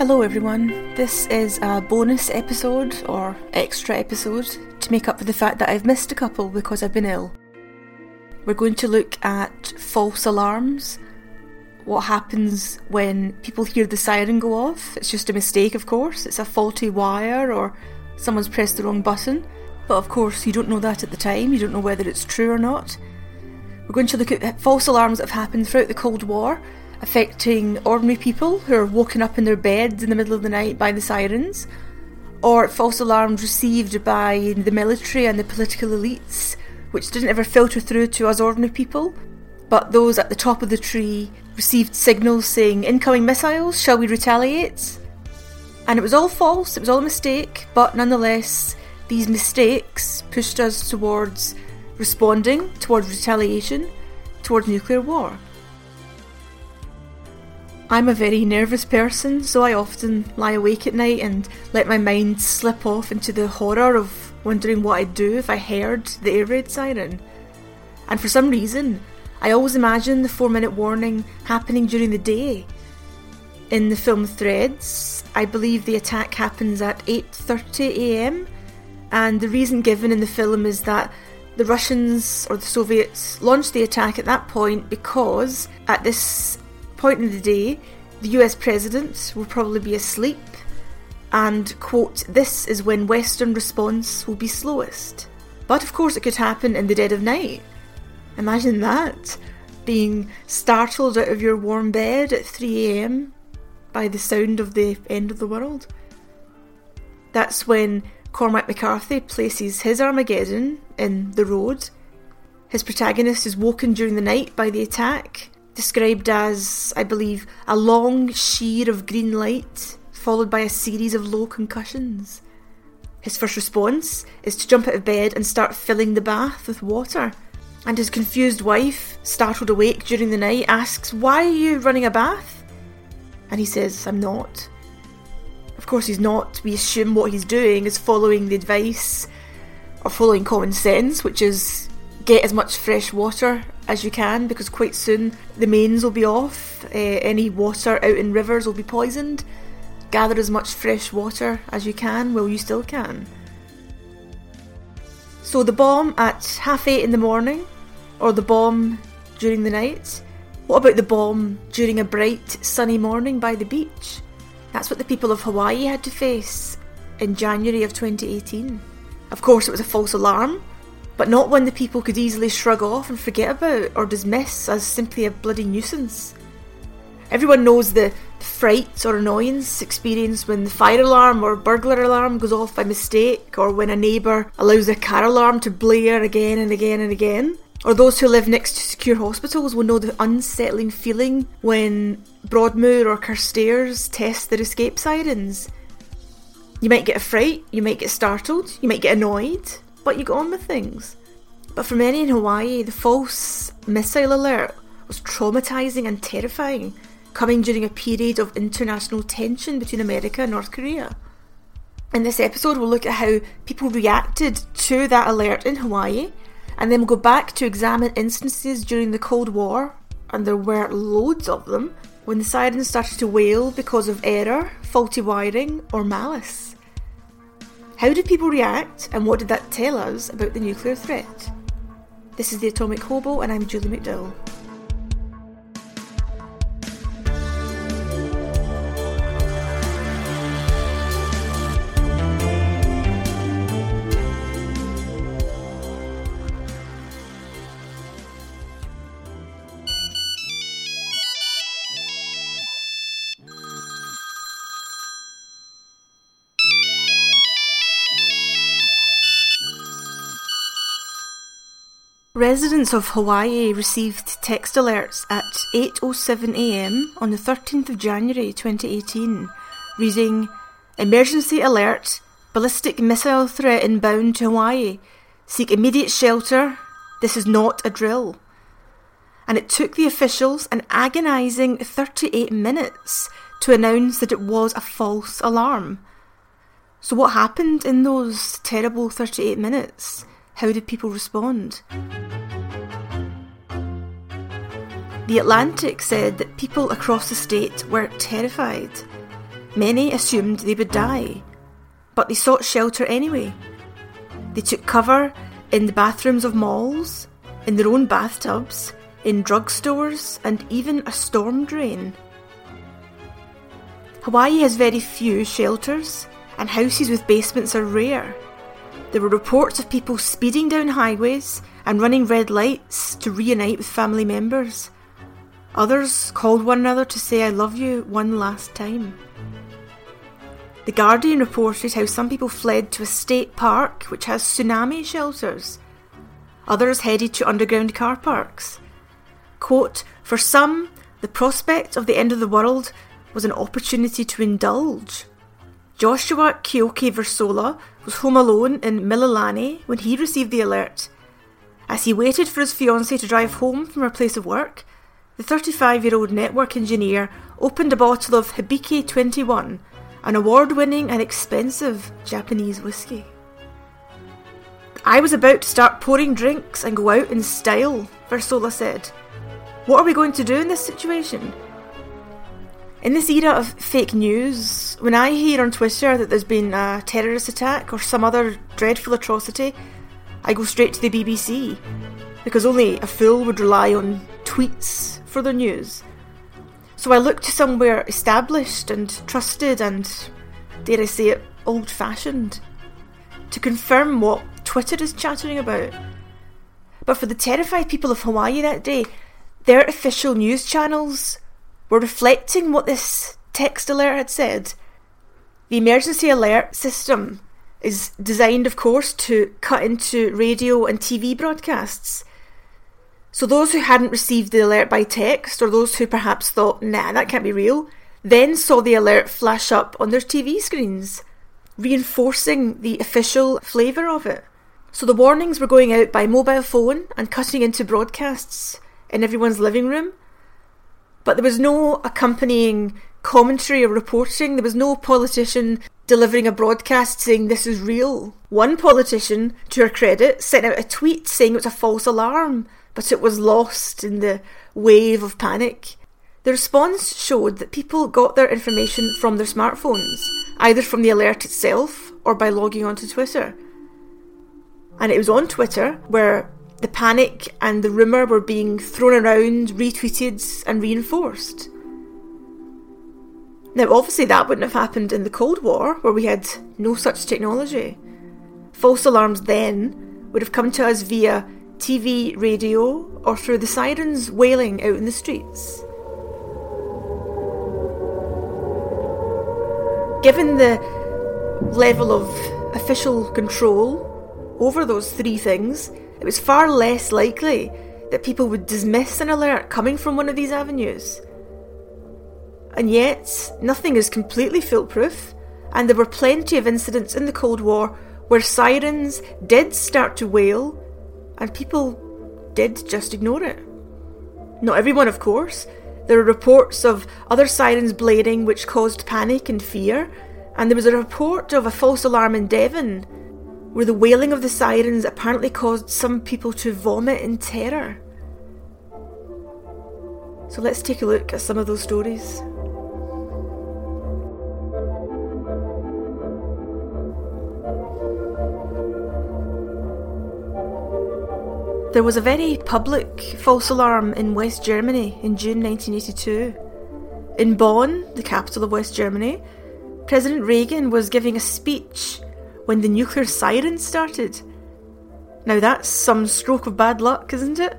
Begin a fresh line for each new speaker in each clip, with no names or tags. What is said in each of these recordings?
Hello, everyone. This is a bonus episode or extra episode to make up for the fact that I've missed a couple because I've been ill. We're going to look at false alarms, what happens when people hear the siren go off. It's just a mistake, of course, it's a faulty wire or someone's pressed the wrong button. But of course, you don't know that at the time, you don't know whether it's true or not. We're going to look at false alarms that have happened throughout the Cold War, affecting ordinary people who are woken up in their beds in the middle of the night by the sirens, or false alarms received by the military and the political elites, which didn't ever filter through to us ordinary people. But those at the top of the tree received signals saying, Incoming missiles, shall we retaliate? And it was all false, it was all a mistake, but nonetheless, these mistakes pushed us towards responding, towards retaliation, towards nuclear war. I'm a very nervous person, so I often lie awake at night and let my mind slip off into the horror of wondering what I'd do if I heard the air raid siren. And for some reason, I always imagine the four minute warning happening during the day. In the film Threads, I believe the attack happens at 8:30 a.m. and the reason given in the film is that the Russians or the Soviets launched the attack at that point because at this point in the day, the US president will probably be asleep, and, quote, this is when Western response will be slowest. But of course, it could happen in the dead of night. Imagine that being startled out of your warm bed at 3am by the sound of the end of the world. That's when Cormac McCarthy places his Armageddon in The Road. His protagonist is woken during the night by the attack, described as, I believe, a long sheer of green light, followed by a series of low concussions. His first response is to jump out of bed and start filling the bath with water. And his confused wife, startled awake during the night, asks, Why are you running a bath? And he says, I'm not. Of course, he's not. We assume what he's doing is following the advice or following common sense, which is get as much fresh water as you can because quite soon the mains will be off. Uh, any water out in rivers will be poisoned. Gather as much fresh water as you can while you still can. So the bomb at half eight in the morning, or the bomb during the night. What about the bomb during a bright, sunny morning by the beach? That's what the people of Hawaii had to face in January of 2018. Of course, it was a false alarm, but not one the people could easily shrug off and forget about or dismiss as simply a bloody nuisance. Everyone knows the fright or annoyance experienced when the fire alarm or burglar alarm goes off by mistake, or when a neighbour allows a car alarm to blare again and again and again. Or those who live next to secure hospitals will know the unsettling feeling when Broadmoor or Carstairs test their escape sirens. You might get a fright, you might get startled, you might get annoyed, but you go on with things. But for many in Hawaii, the false missile alert was traumatising and terrifying, coming during a period of international tension between America and North Korea. In this episode, we'll look at how people reacted to that alert in Hawaii and then we'll go back to examine instances during the Cold War, and there were loads of them, when the sirens started to wail because of error, faulty wiring, or malice. How did people react, and what did that tell us about the nuclear threat? This is the Atomic Hobo, and I'm Julie McDowell. Residents of Hawaii received text alerts at 8:07am on the 13th of January 2018 reading Emergency alert ballistic missile threat inbound to Hawaii seek immediate shelter this is not a drill. And it took the officials an agonizing 38 minutes to announce that it was a false alarm. So what happened in those terrible 38 minutes how did people respond? The Atlantic said that people across the state were terrified. Many assumed they would die, but they sought shelter anyway. They took cover in the bathrooms of malls, in their own bathtubs, in drugstores, and even a storm drain. Hawaii has very few shelters, and houses with basements are rare. There were reports of people speeding down highways and running red lights to reunite with family members. Others called one another to say, I love you one last time. The Guardian reported how some people fled to a state park which has tsunami shelters. Others headed to underground car parks. Quote, For some, the prospect of the end of the world was an opportunity to indulge. Joshua Kioke Versola was home alone in Mililani when he received the alert. As he waited for his fiancée to drive home from her place of work, the 35 year old network engineer opened a bottle of Hibiki 21, an award winning and expensive Japanese whiskey. I was about to start pouring drinks and go out in style, Versola said. What are we going to do in this situation? In this era of fake news, when I hear on Twitter that there's been a terrorist attack or some other dreadful atrocity, I go straight to the BBC because only a fool would rely on tweets for their news. So I look to somewhere established and trusted and, dare I say it, old fashioned to confirm what Twitter is chattering about. But for the terrified people of Hawaii that day, their official news channels were reflecting what this text alert had said. The emergency alert system is designed, of course, to cut into radio and TV broadcasts. So those who hadn't received the alert by text, or those who perhaps thought, nah, that can't be real, then saw the alert flash up on their TV screens, reinforcing the official flavour of it. So the warnings were going out by mobile phone and cutting into broadcasts in everyone's living room but there was no accompanying commentary or reporting. There was no politician delivering a broadcast saying this is real. One politician, to her credit, sent out a tweet saying it was a false alarm, but it was lost in the wave of panic. The response showed that people got their information from their smartphones, either from the alert itself or by logging onto Twitter. And it was on Twitter where the panic and the rumour were being thrown around, retweeted, and reinforced. Now, obviously, that wouldn't have happened in the Cold War, where we had no such technology. False alarms then would have come to us via TV, radio, or through the sirens wailing out in the streets. Given the level of official control over those three things, it was far less likely that people would dismiss an alert coming from one of these avenues. And yet, nothing is completely foolproof, and there were plenty of incidents in the Cold War where sirens did start to wail, and people did just ignore it. Not everyone, of course. There are reports of other sirens blaring which caused panic and fear, and there was a report of a false alarm in Devon where the wailing of the sirens apparently caused some people to vomit in terror. So let's take a look at some of those stories. There was a very public false alarm in West Germany in June 1982. In Bonn, the capital of West Germany, President Reagan was giving a speech when the nuclear sirens started. Now that's some stroke of bad luck, isn't it?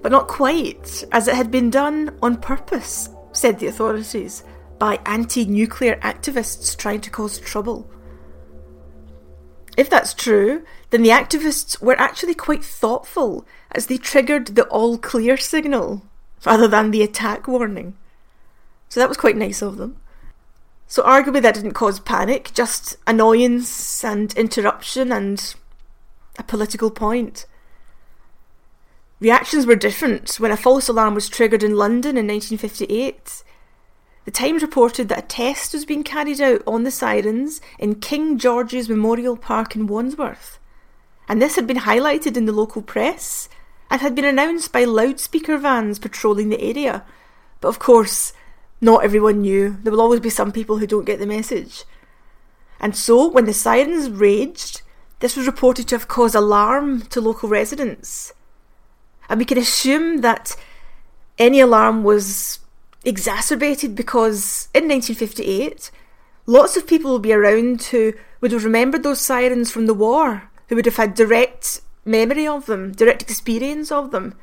But not quite, as it had been done on purpose, said the authorities, by anti nuclear activists trying to cause trouble. If that's true, then the activists were actually quite thoughtful as they triggered the all clear signal rather than the attack warning. So that was quite nice of them. So arguably that didn't cause panic, just annoyance and interruption and a political point. Reactions were different when a false alarm was triggered in London in 1958. The Times reported that a test was being carried out on the sirens in King George's Memorial Park in Wandsworth. And this had been highlighted in the local press and had been announced by loudspeaker vans patrolling the area. But of course, Not everyone knew. There will always be some people who don't get the message. And so, when the sirens raged, this was reported to have caused alarm to local residents. And we can assume that any alarm was exacerbated because in 1958, lots of people will be around who would have remembered those sirens from the war, who would have had direct memory of them, direct experience of them,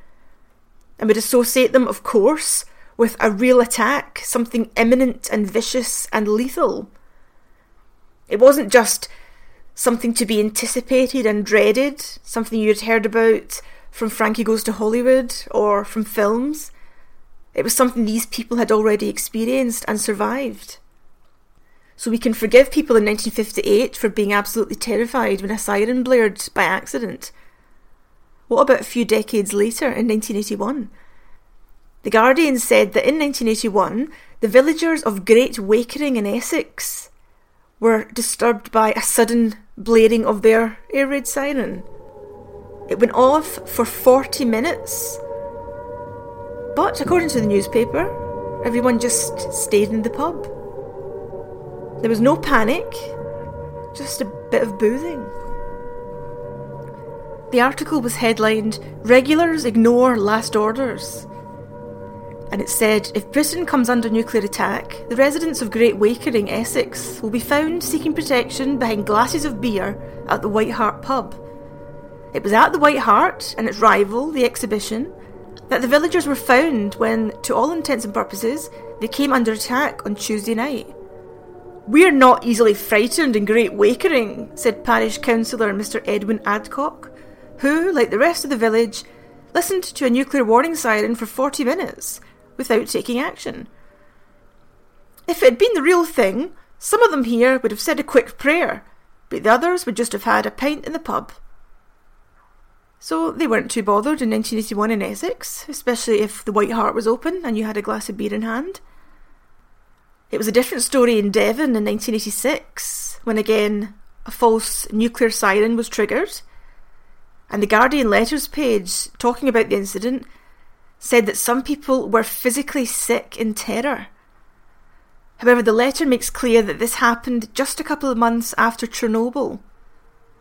and would associate them, of course, with a real attack, something imminent and vicious and lethal. It wasn't just something to be anticipated and dreaded, something you'd heard about from Frankie Goes to Hollywood or from films. It was something these people had already experienced and survived. So we can forgive people in 1958 for being absolutely terrified when a siren blared by accident. What about a few decades later in 1981? The Guardian said that in 1981, the villagers of Great Wakering in Essex were disturbed by a sudden blaring of their air raid siren. It went off for 40 minutes. But according to the newspaper, everyone just stayed in the pub. There was no panic, just a bit of boozing. The article was headlined Regulars Ignore Last Orders. And it said if Britain comes under nuclear attack, the residents of Great Wakering, Essex, will be found seeking protection behind glasses of beer at the White Hart pub. It was at the White Hart and its rival, the Exhibition, that the villagers were found when, to all intents and purposes, they came under attack on Tuesday night. We're not easily frightened in Great Wakering, said parish councillor Mr. Edwin Adcock, who, like the rest of the village, listened to a nuclear warning siren for 40 minutes without taking action. If it had been the real thing, some of them here would have said a quick prayer, but the others would just have had a pint in the pub. So they weren't too bothered in 1981 in Essex, especially if the White Hart was open and you had a glass of beer in hand. It was a different story in Devon in 1986, when again a false nuclear siren was triggered and the Guardian letters page, talking about the incident, said that some people were physically sick in terror. However, the letter makes clear that this happened just a couple of months after Chernobyl.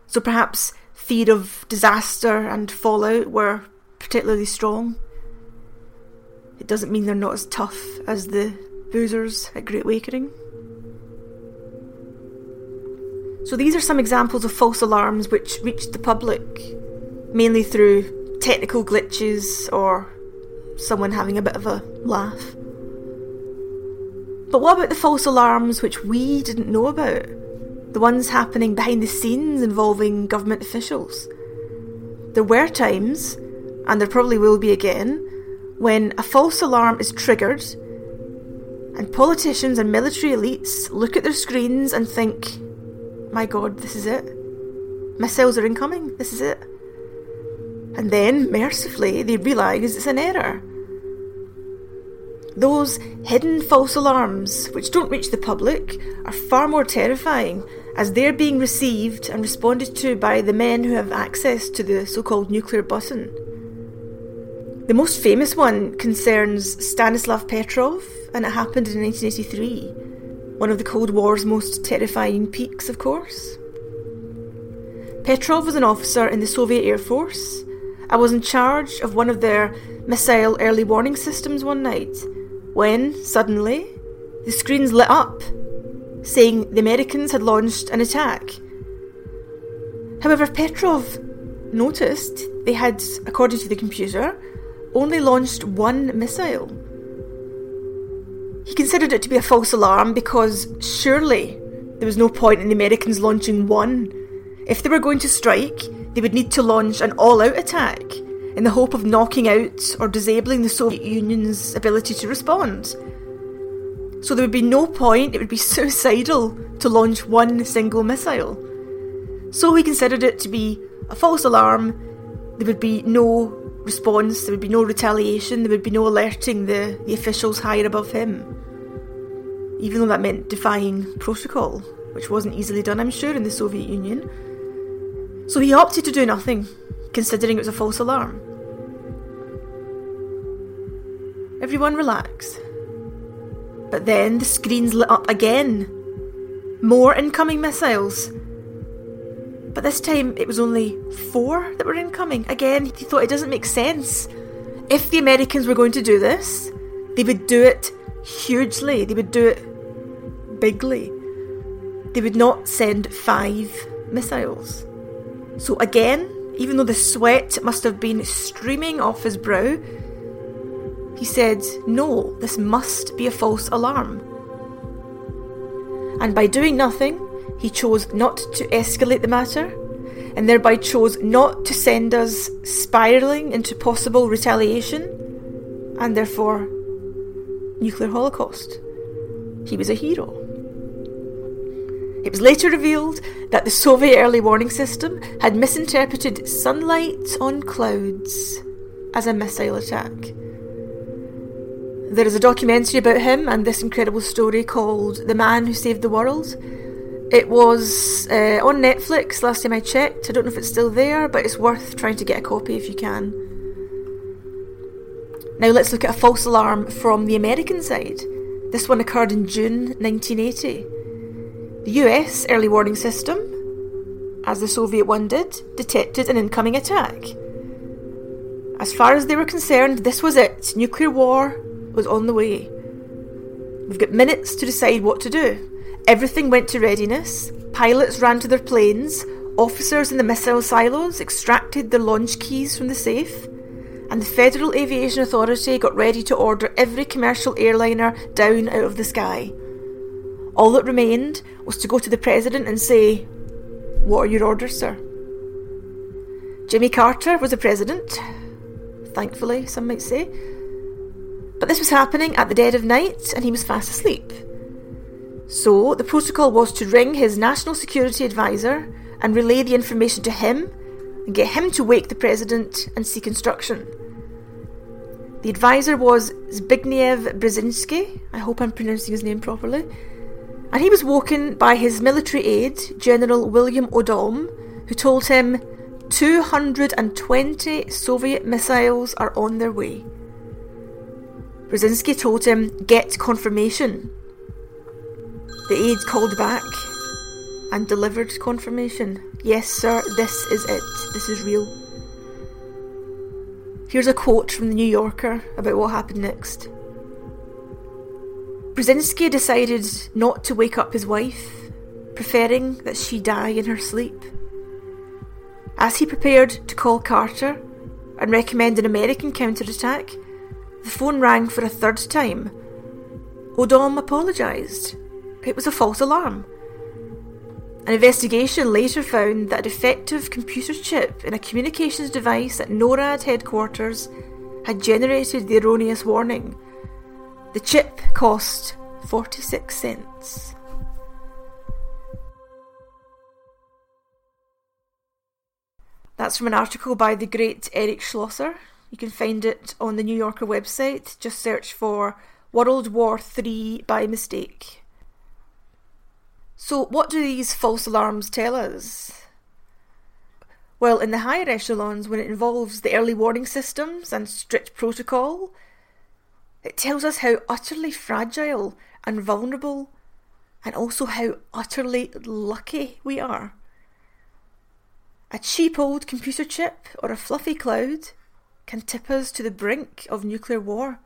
So perhaps fear of disaster and fallout were particularly strong. It doesn't mean they're not as tough as the boozers at Great Wakering. So these are some examples of false alarms which reached the public mainly through technical glitches or someone having a bit of a laugh. But what about the false alarms which we didn't know about? The ones happening behind the scenes involving government officials? There were times, and there probably will be again, when a false alarm is triggered and politicians and military elites look at their screens and think, my god, this is it. Missiles are incoming, this is it and then, mercifully, they realise it's an error. Those hidden false alarms, which don't reach the public, are far more terrifying as they're being received and responded to by the men who have access to the so called nuclear button. The most famous one concerns Stanislav Petrov, and it happened in 1983, one of the Cold War's most terrifying peaks, of course. Petrov was an officer in the Soviet Air Force I was in charge of one of their missile early warning systems one night when, suddenly, the screens lit up, saying the Americans had launched an attack. However, Petrov noticed they had, according to the computer, only launched one missile. He considered it to be a false alarm because surely there was no point in the Americans launching one. If they were going to strike, they would need to launch an all out attack in the hope of knocking out or disabling the Soviet Union's ability to respond. So there would be no point, it would be suicidal to launch one single missile. So he considered it to be a false alarm, there would be no response, there would be no retaliation, there would be no alerting the, the officials higher above him. Even though that meant defying protocol, which wasn't easily done, I'm sure, in the Soviet Union. So he opted to do nothing, considering it was a false alarm. Everyone relaxed. But then the screens lit up again. More incoming missiles. But this time it was only four that were incoming. Again, he thought it doesn't make sense. If the Americans were going to do this, they would do it hugely. They would do it bigly. They would not send five missiles. So again, even though the sweat must have been streaming off his brow, he said, No, this must be a false alarm. And by doing nothing, he chose not to escalate the matter, and thereby chose not to send us spiralling into possible retaliation, and therefore nuclear holocaust. He was a hero. It was later revealed that the Soviet early warning system had misinterpreted sunlight on clouds as a missile attack. There is a documentary about him and this incredible story called The Man Who Saved the World. It was uh, on Netflix last time I checked. I don't know if it's still there, but it's worth trying to get a copy if you can. Now let's look at a false alarm from the American side. This one occurred in June 1980. The US early warning system, as the Soviet one did, detected an incoming attack. As far as they were concerned, this was it. Nuclear war was on the way. We've got minutes to decide what to do. Everything went to readiness. Pilots ran to their planes. Officers in the missile silos extracted their launch keys from the safe. And the Federal Aviation Authority got ready to order every commercial airliner down out of the sky. All that remained was to go to the President and say, What are your orders, sir? Jimmy Carter was the President. Thankfully, some might say. But this was happening at the dead of night and he was fast asleep. So the protocol was to ring his national security advisor and relay the information to him and get him to wake the president and seek instruction. The advisor was Zbigniew Brzezinski, I hope I'm pronouncing his name properly, and he was woken by his military aide, General William Odom, who told him 220 Soviet missiles are on their way. Brzezinski told him, Get confirmation. The aide called back and delivered confirmation. Yes, sir, this is it. This is real. Here's a quote from the New Yorker about what happened next. Brzezinski decided not to wake up his wife, preferring that she die in her sleep. As he prepared to call Carter and recommend an American counterattack, the phone rang for a third time. Odom apologised. It was a false alarm. An investigation later found that a defective computer chip in a communications device at NORAD headquarters had generated the erroneous warning. The chip cost 46 cents. That's from an article by the great Eric Schlosser, you can find it on the New Yorker website. Just search for World War III by mistake. So, what do these false alarms tell us? Well, in the higher echelons, when it involves the early warning systems and strict protocol, it tells us how utterly fragile and vulnerable, and also how utterly lucky we are. A cheap old computer chip or a fluffy cloud can tip us to the brink of nuclear war.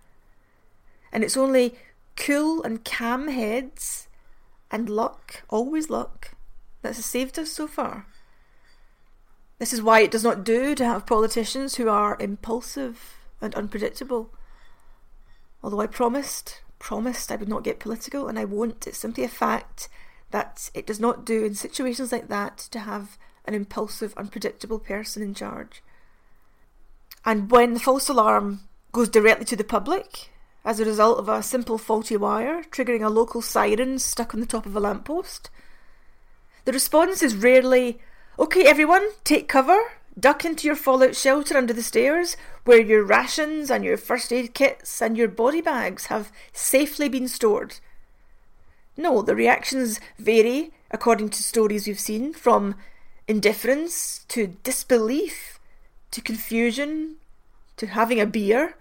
And it's only cool and calm heads and luck, always luck, that has saved us so far. This is why it does not do to have politicians who are impulsive and unpredictable. Although I promised, promised I would not get political, and I won't. It's simply a fact that it does not do in situations like that to have an impulsive, unpredictable person in charge. And when the false alarm goes directly to the public, as a result of a simple faulty wire triggering a local siren stuck on the top of a lamppost, the response is rarely, OK, everyone, take cover, duck into your fallout shelter under the stairs, where your rations and your first aid kits and your body bags have safely been stored. No, the reactions vary according to stories we've seen, from indifference to disbelief to confusion, to having a beer,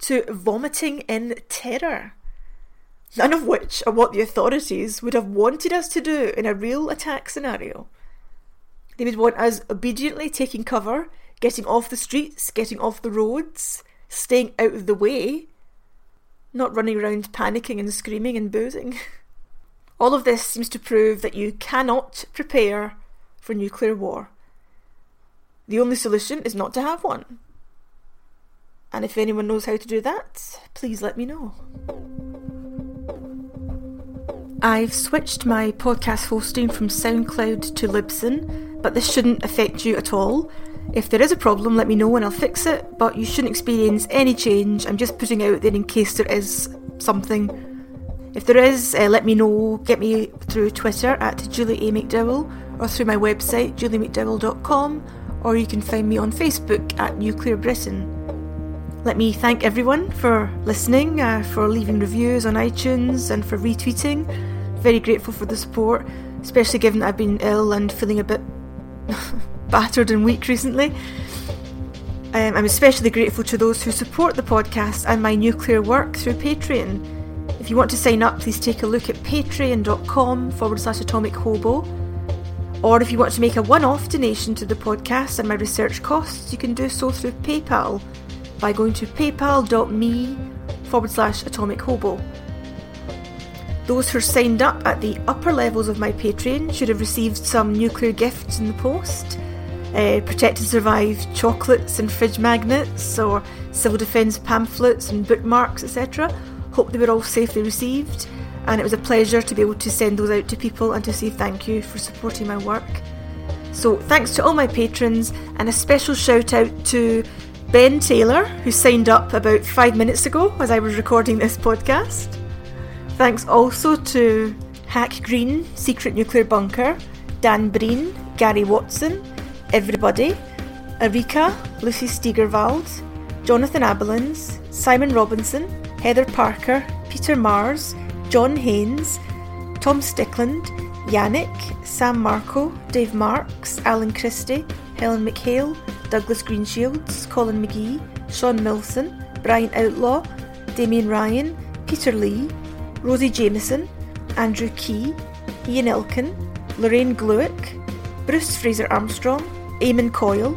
to vomiting in terror. none of which are what the authorities would have wanted us to do in a real attack scenario. They would want us obediently taking cover, getting off the streets, getting off the roads, staying out of the way, not running around panicking and screaming and boozing. All of this seems to prove that you cannot prepare for nuclear war. The only solution is not to have one. And if anyone knows how to do that, please let me know. I've switched my podcast hosting from SoundCloud to Libsyn, but this shouldn't affect you at all. If there is a problem, let me know and I'll fix it, but you shouldn't experience any change. I'm just putting out there in case there is something. If there is, uh, let me know. Get me through Twitter at Julie A. McDowell or through my website, juliemcdowell.com, or you can find me on Facebook at Nuclear Britain. Let me thank everyone for listening, uh, for leaving reviews on iTunes, and for retweeting. Very grateful for the support, especially given I've been ill and feeling a bit battered and weak recently. Um, I'm especially grateful to those who support the podcast and my nuclear work through Patreon. If you want to sign up, please take a look at patreon.com forward slash atomic hobo. Or if you want to make a one off donation to the podcast and my research costs, you can do so through PayPal by going to paypal.me forward slash atomic hobo. Those who signed up at the upper levels of my Patreon should have received some nuclear gifts in the post. Uh, Protect and Survive chocolates and fridge magnets, or civil defence pamphlets and bookmarks, etc. Hope they were all safely received, and it was a pleasure to be able to send those out to people and to say thank you for supporting my work. So, thanks to all my patrons, and a special shout out to Ben Taylor, who signed up about five minutes ago as I was recording this podcast. Thanks also to Hack Green, Secret Nuclear Bunker, Dan Breen, Gary Watson, everybody, Erika, Lucy Steigerwald, Jonathan Abelins, Simon Robinson, Heather Parker, Peter Mars, John Haynes, Tom Stickland, Yannick, Sam Marco, Dave Marks, Alan Christie, Helen McHale, Douglas Greenshields, Colin McGee, Sean Milson, Brian Outlaw, Damien Ryan, Peter Lee, Rosie Jameson, Andrew Key, Ian Elkin, Lorraine Gluick, Bruce Fraser Armstrong, Eamon Coyle,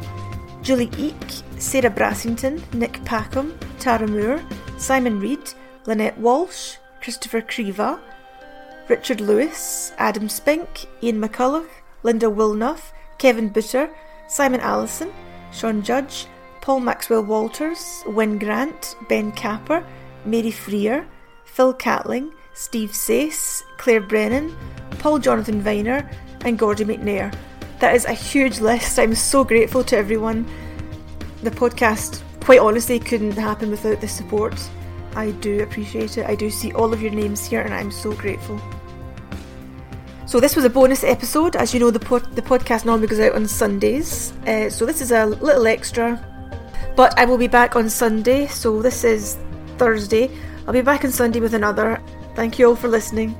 Julie Eek, Sarah Brassington, Nick Packham, Tara Moore, Simon Reed, Lynette Walsh, Christopher Creva, Richard Lewis, Adam Spink, Ian McCulloch, Linda Wilnuff, Kevin Butter, Simon Allison, Sean Judge, Paul Maxwell Walters, Wyn Grant, Ben Capper, Mary Freer, Phil Catling, Steve Sace, Claire Brennan, Paul Jonathan Viner, and Gordy McNair. That is a huge list. I'm so grateful to everyone. The podcast, quite honestly, couldn't happen without the support. I do appreciate it. I do see all of your names here, and I'm so grateful. So this was a bonus episode. As you know, the the podcast normally goes out on Sundays. Uh, so this is a little extra. But I will be back on Sunday. So this is Thursday. I'll be back on Sunday with another. Thank you all for listening.